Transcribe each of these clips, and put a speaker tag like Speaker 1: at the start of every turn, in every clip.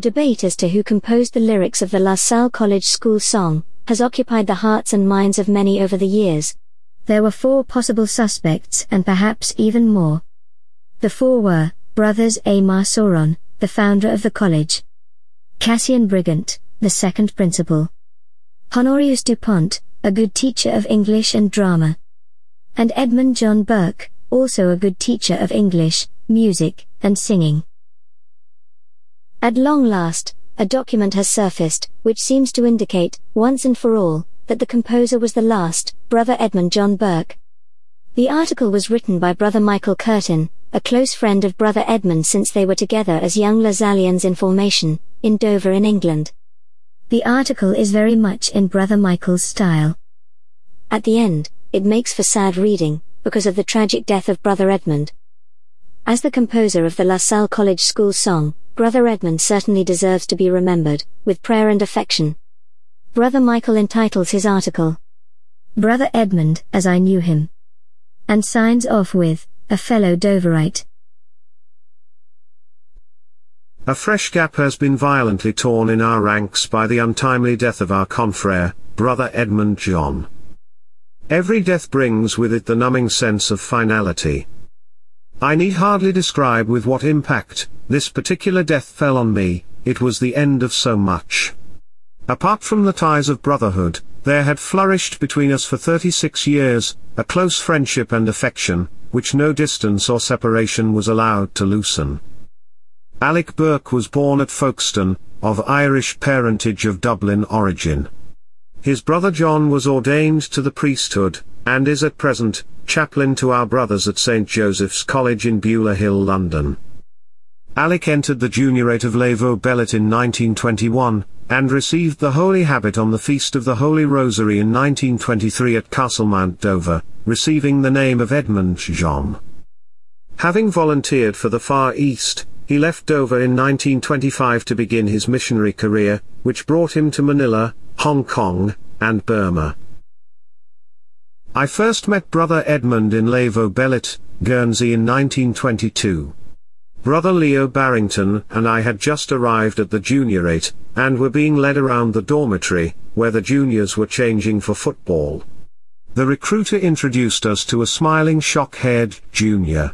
Speaker 1: Debate as to who composed the lyrics of the La Salle College School song has occupied the hearts and minds of many over the years. There were four possible suspects and perhaps even more. The four were brothers Aimar Sauron, the founder of the college, Cassian Brigant, the second principal, Honorius Dupont, a good teacher of English and drama, and Edmund John Burke, also a good teacher of English, music, and singing. At long last, a document has surfaced, which seems to indicate, once and for all, that the composer was the last, brother Edmund John Burke. The article was written by brother Michael Curtin, a close friend of brother Edmund since they were together as young Lasallians in formation, in Dover in England. The article is very much in brother Michael's style. At the end, it makes for sad reading, because of the tragic death of brother Edmund. As the composer of the La Salle College School song, Brother Edmund certainly deserves to be remembered, with prayer and affection. Brother Michael entitles his article, Brother Edmund, as I knew him. And signs off with, a fellow Doverite.
Speaker 2: A fresh gap has been violently torn in our ranks by the untimely death of our confrere, Brother Edmund John. Every death brings with it the numbing sense of finality. I need hardly describe with what impact, this particular death fell on me, it was the end of so much. Apart from the ties of brotherhood, there had flourished between us for 36 years, a close friendship and affection, which no distance or separation was allowed to loosen. Alec Burke was born at Folkestone, of Irish parentage of Dublin origin. His brother John was ordained to the priesthood, and is at present, chaplain to our brothers at St. Joseph's College in Beulah Hill, London. Alec entered the juniorate of Vaux Bellet in 1921, and received the holy habit on the Feast of the Holy Rosary in 1923 at Castlemount Dover, receiving the name of Edmund Jean. Having volunteered for the Far East, he left Dover in 1925 to begin his missionary career, which brought him to Manila, Hong Kong, and Burma. I first met Brother Edmund in Vaux Bellet, Guernsey in 1922. Brother Leo Barrington and I had just arrived at the juniorate, and were being led around the dormitory, where the juniors were changing for football. The recruiter introduced us to a smiling shock-haired junior.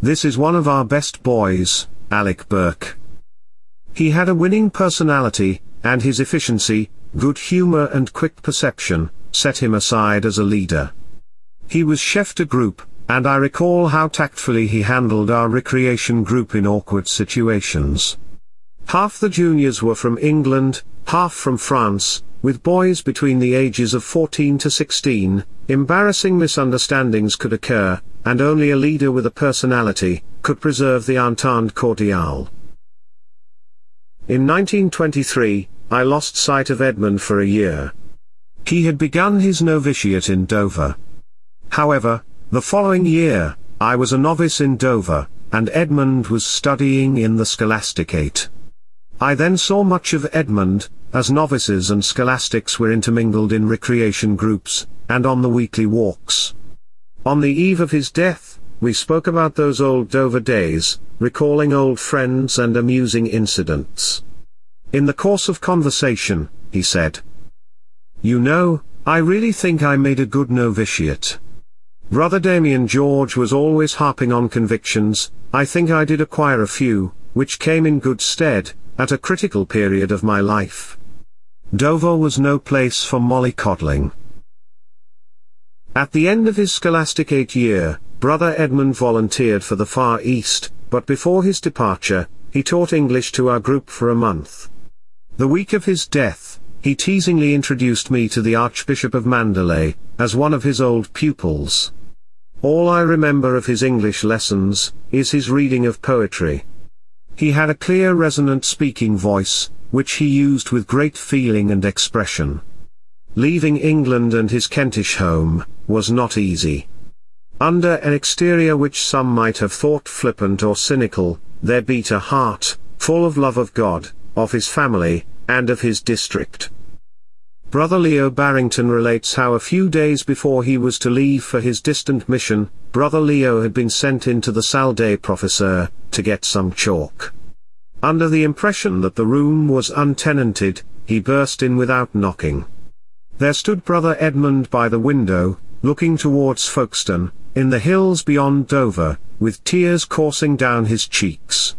Speaker 2: This is one of our best boys, Alec Burke. He had a winning personality, and his efficiency, good humor and quick perception, set him aside as a leader. He was chef de groupe, and I recall how tactfully he handled our recreation group in awkward situations. Half the juniors were from England, half from France, with boys between the ages of 14 to 16, embarrassing misunderstandings could occur, and only a leader with a personality, could preserve the entente cordiale. In 1923, I lost sight of Edmund for a year. He had begun his novitiate in Dover. However, the following year, I was a novice in Dover, and Edmund was studying in the Scholasticate. I then saw much of Edmund, as novices and scholastics were intermingled in recreation groups, and on the weekly walks. On the eve of his death, we spoke about those old Dover days, recalling old friends and amusing incidents. In the course of conversation, he said, You know, I really think I made a good novitiate. Brother Damien George was always harping on convictions, I think I did acquire a few, which came in good stead, at a critical period of my life. Dover was no place for mollycoddling. At the end of his scholastic scholasticate year, Brother Edmund volunteered for the Far East, but before his departure, he taught English to our group for a month. The week of his death, he teasingly introduced me to the Archbishop of Mandalay, as one of his old pupils. All I remember of his English lessons, is his reading of poetry. He had a clear resonant speaking voice, which he used with great feeling and expression. Leaving England and his Kentish home, was not easy. Under an exterior which some might have thought flippant or cynical, there beat a heart, full of love of God, of his family, and of his district. Brother Leo Barrington relates how a few days before he was to leave for his distant mission, Brother Leo had been sent into the salle des professeurs, to get some chalk. Under the impression that the room was untenanted, he burst in without knocking. There stood Brother Edmund by the window, looking towards Folkestone, in the hills beyond Dover, with tears coursing down his cheeks.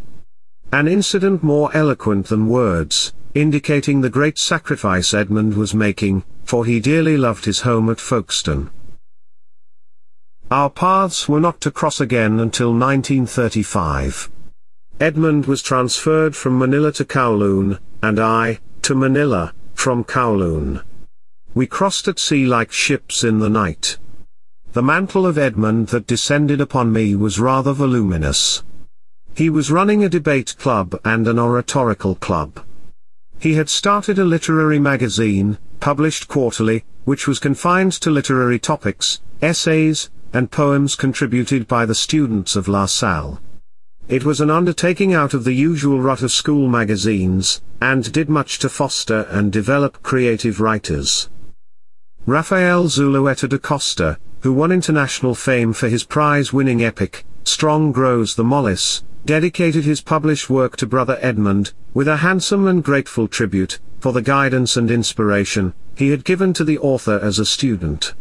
Speaker 2: An incident more eloquent than words, indicating the great sacrifice Edmund was making, for he dearly loved his home at Folkestone. Our paths were not to cross again until 1935. Edmund was transferred from Manila to Kowloon, and I, to Manila, from Kowloon. We crossed at sea like ships in the night. The mantle of Edmund that descended upon me was rather voluminous. He was running a debate club and an oratorical club. He had started a literary magazine, published quarterly, which was confined to literary topics, essays, and poems contributed by the students of La Salle. It was an undertaking out of the usual rut of school magazines, and did much to foster and develop creative writers. Rafael Zulueta da Costa, who won international fame for his prize-winning epic, Strong Grows the Molave, dedicated his published work to Brother Edmund, with a handsome and grateful tribute, for the guidance and inspiration, he had given to the author as a student.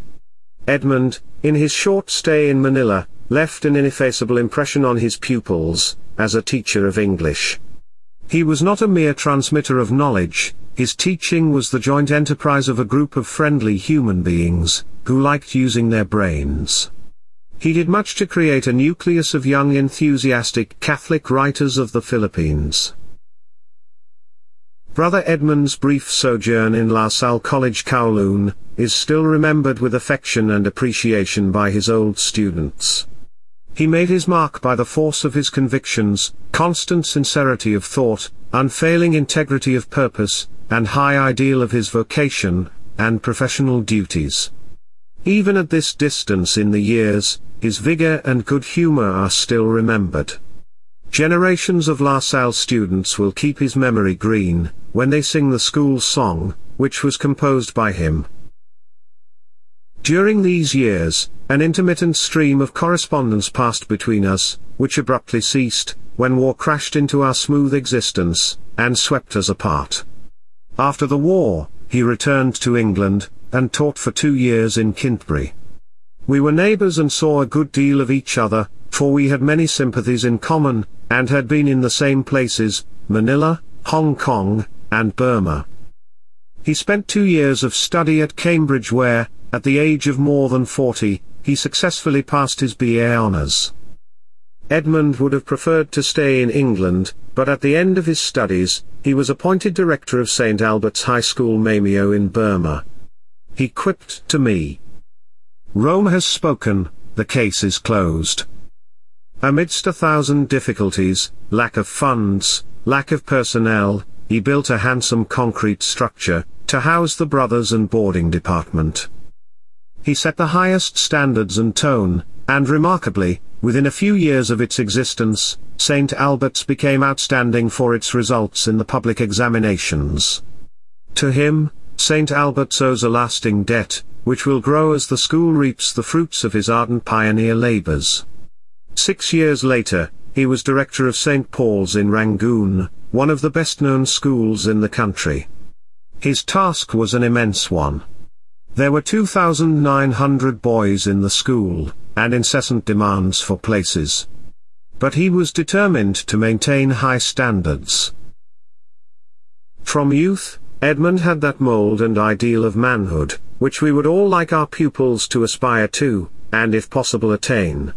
Speaker 2: Edmund, in his short stay in Manila, left an ineffaceable impression on his pupils, as a teacher of English. He was not a mere transmitter of knowledge, his teaching was the joint enterprise of a group of friendly human beings, who liked using their brains. He did much to create a nucleus of young enthusiastic Catholic writers of the Philippines. Brother Edmund's brief sojourn in La Salle College Kowloon, is still remembered with affection and appreciation by his old students. He made his mark by the force of his convictions, constant sincerity of thought, unfailing integrity of purpose, and high ideal of his vocation, and professional duties. Even at this distance in the years, his vigor and good humor are still remembered. Generations of La Salle students will keep his memory green, when they sing the school song, which was composed by him. During these years, an intermittent stream of correspondence passed between us, which abruptly ceased, when war crashed into our smooth existence, and swept us apart. After the war, he returned to England, and taught for two years in Kintbury. We were neighbors and saw a good deal of each other, for we had many sympathies in common, and had been in the same places, Manila, Hong Kong, and Burma. He spent two years of study at Cambridge where, at the age of more than 40, he successfully passed his BA honours. Edmund would have preferred to stay in England, but at the end of his studies, he was appointed director of St. Albert's High School Maymyo in Burma. He quipped to me. Rome has spoken, the case is closed. Amidst a thousand difficulties, lack of funds, lack of personnel, he built a handsome concrete structure, to house the brothers and boarding department. He set the highest standards and tone, and remarkably, within a few years of its existence, St. Albert's became outstanding for its results in the public examinations. To him, St. Albert's owes a lasting debt, which will grow as the school reaps the fruits of his ardent pioneer labors. Six years later, he was director of St. Paul's in Rangoon, one of the best-known schools in the country. His task was an immense one. There were 2,900 boys in the school, and incessant demands for places. But he was determined to maintain high standards. From youth, Edmund had that mold and ideal of manhood, which we would all like our pupils to aspire to, and if possible attain.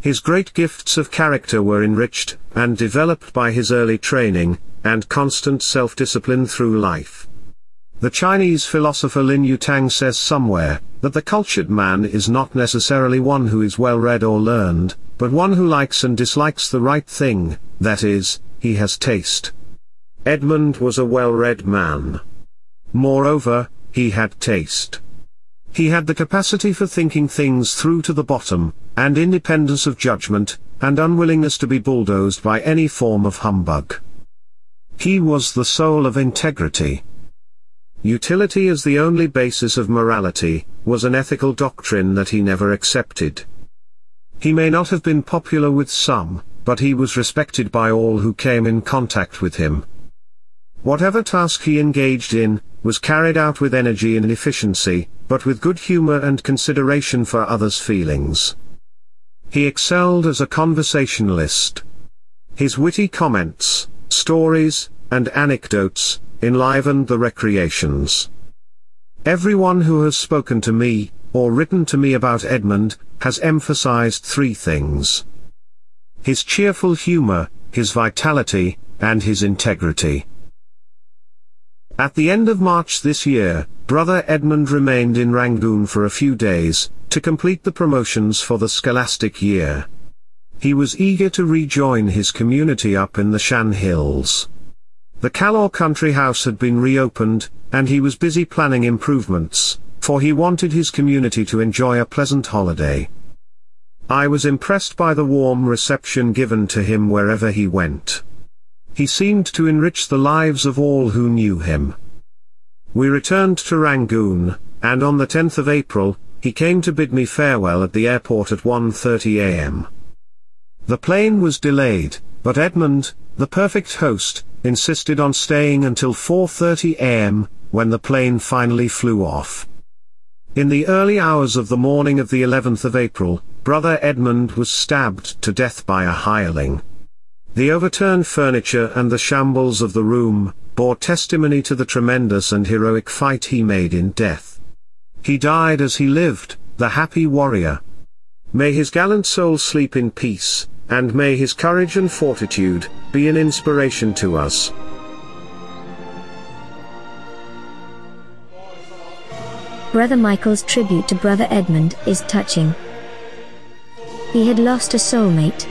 Speaker 2: His great gifts of character were enriched, and developed by his early training, and constant self-discipline through life. The Chinese philosopher Lin Yutang says somewhere, that the cultured man is not necessarily one who is well read or learned, but one who likes and dislikes the right thing, that is, he has taste. Edmund was a well-read man. Moreover, he had taste. He had the capacity for thinking things through to the bottom, and independence of judgment, and unwillingness to be bulldozed by any form of humbug. He was the soul of integrity. Utility as the only basis of morality, was an ethical doctrine that he never accepted. He may not have been popular with some, but he was respected by all who came in contact with him. Whatever task he engaged in, was carried out with energy and efficiency, but with good humor and consideration for others' feelings. He excelled as a conversationalist. His witty comments, stories, and anecdotes, enlivened the recreations. Everyone who has spoken to me, or written to me about Edmund, has emphasized three things. His cheerful humor, his vitality, and his integrity. At the end of March this year, Brother Edmund remained in Rangoon for a few days, to complete the promotions for the scholastic year. He was eager to rejoin his community up in the Shan Hills. The Kalaw country house had been reopened, and he was busy planning improvements, for he wanted his community to enjoy a pleasant holiday. I was impressed by the warm reception given to him wherever he went. He seemed to enrich the lives of all who knew him. We returned to Rangoon, and on the 10th of April, he came to bid me farewell at the airport at 1.30 am. The plane was delayed, but Edmund, the perfect host, insisted on staying until 4.30 am, when the plane finally flew off. In the early hours of the morning of the 11th of April, Brother Edmund was stabbed to death by a hireling. The overturned furniture and the shambles of the room, bore testimony to the tremendous and heroic fight he made in death. He died as he lived, the happy warrior. May his gallant soul sleep in peace, and may his courage and fortitude, be an inspiration to us.
Speaker 1: Brother Michael's tribute to Brother Edmund is touching. He had lost a soulmate,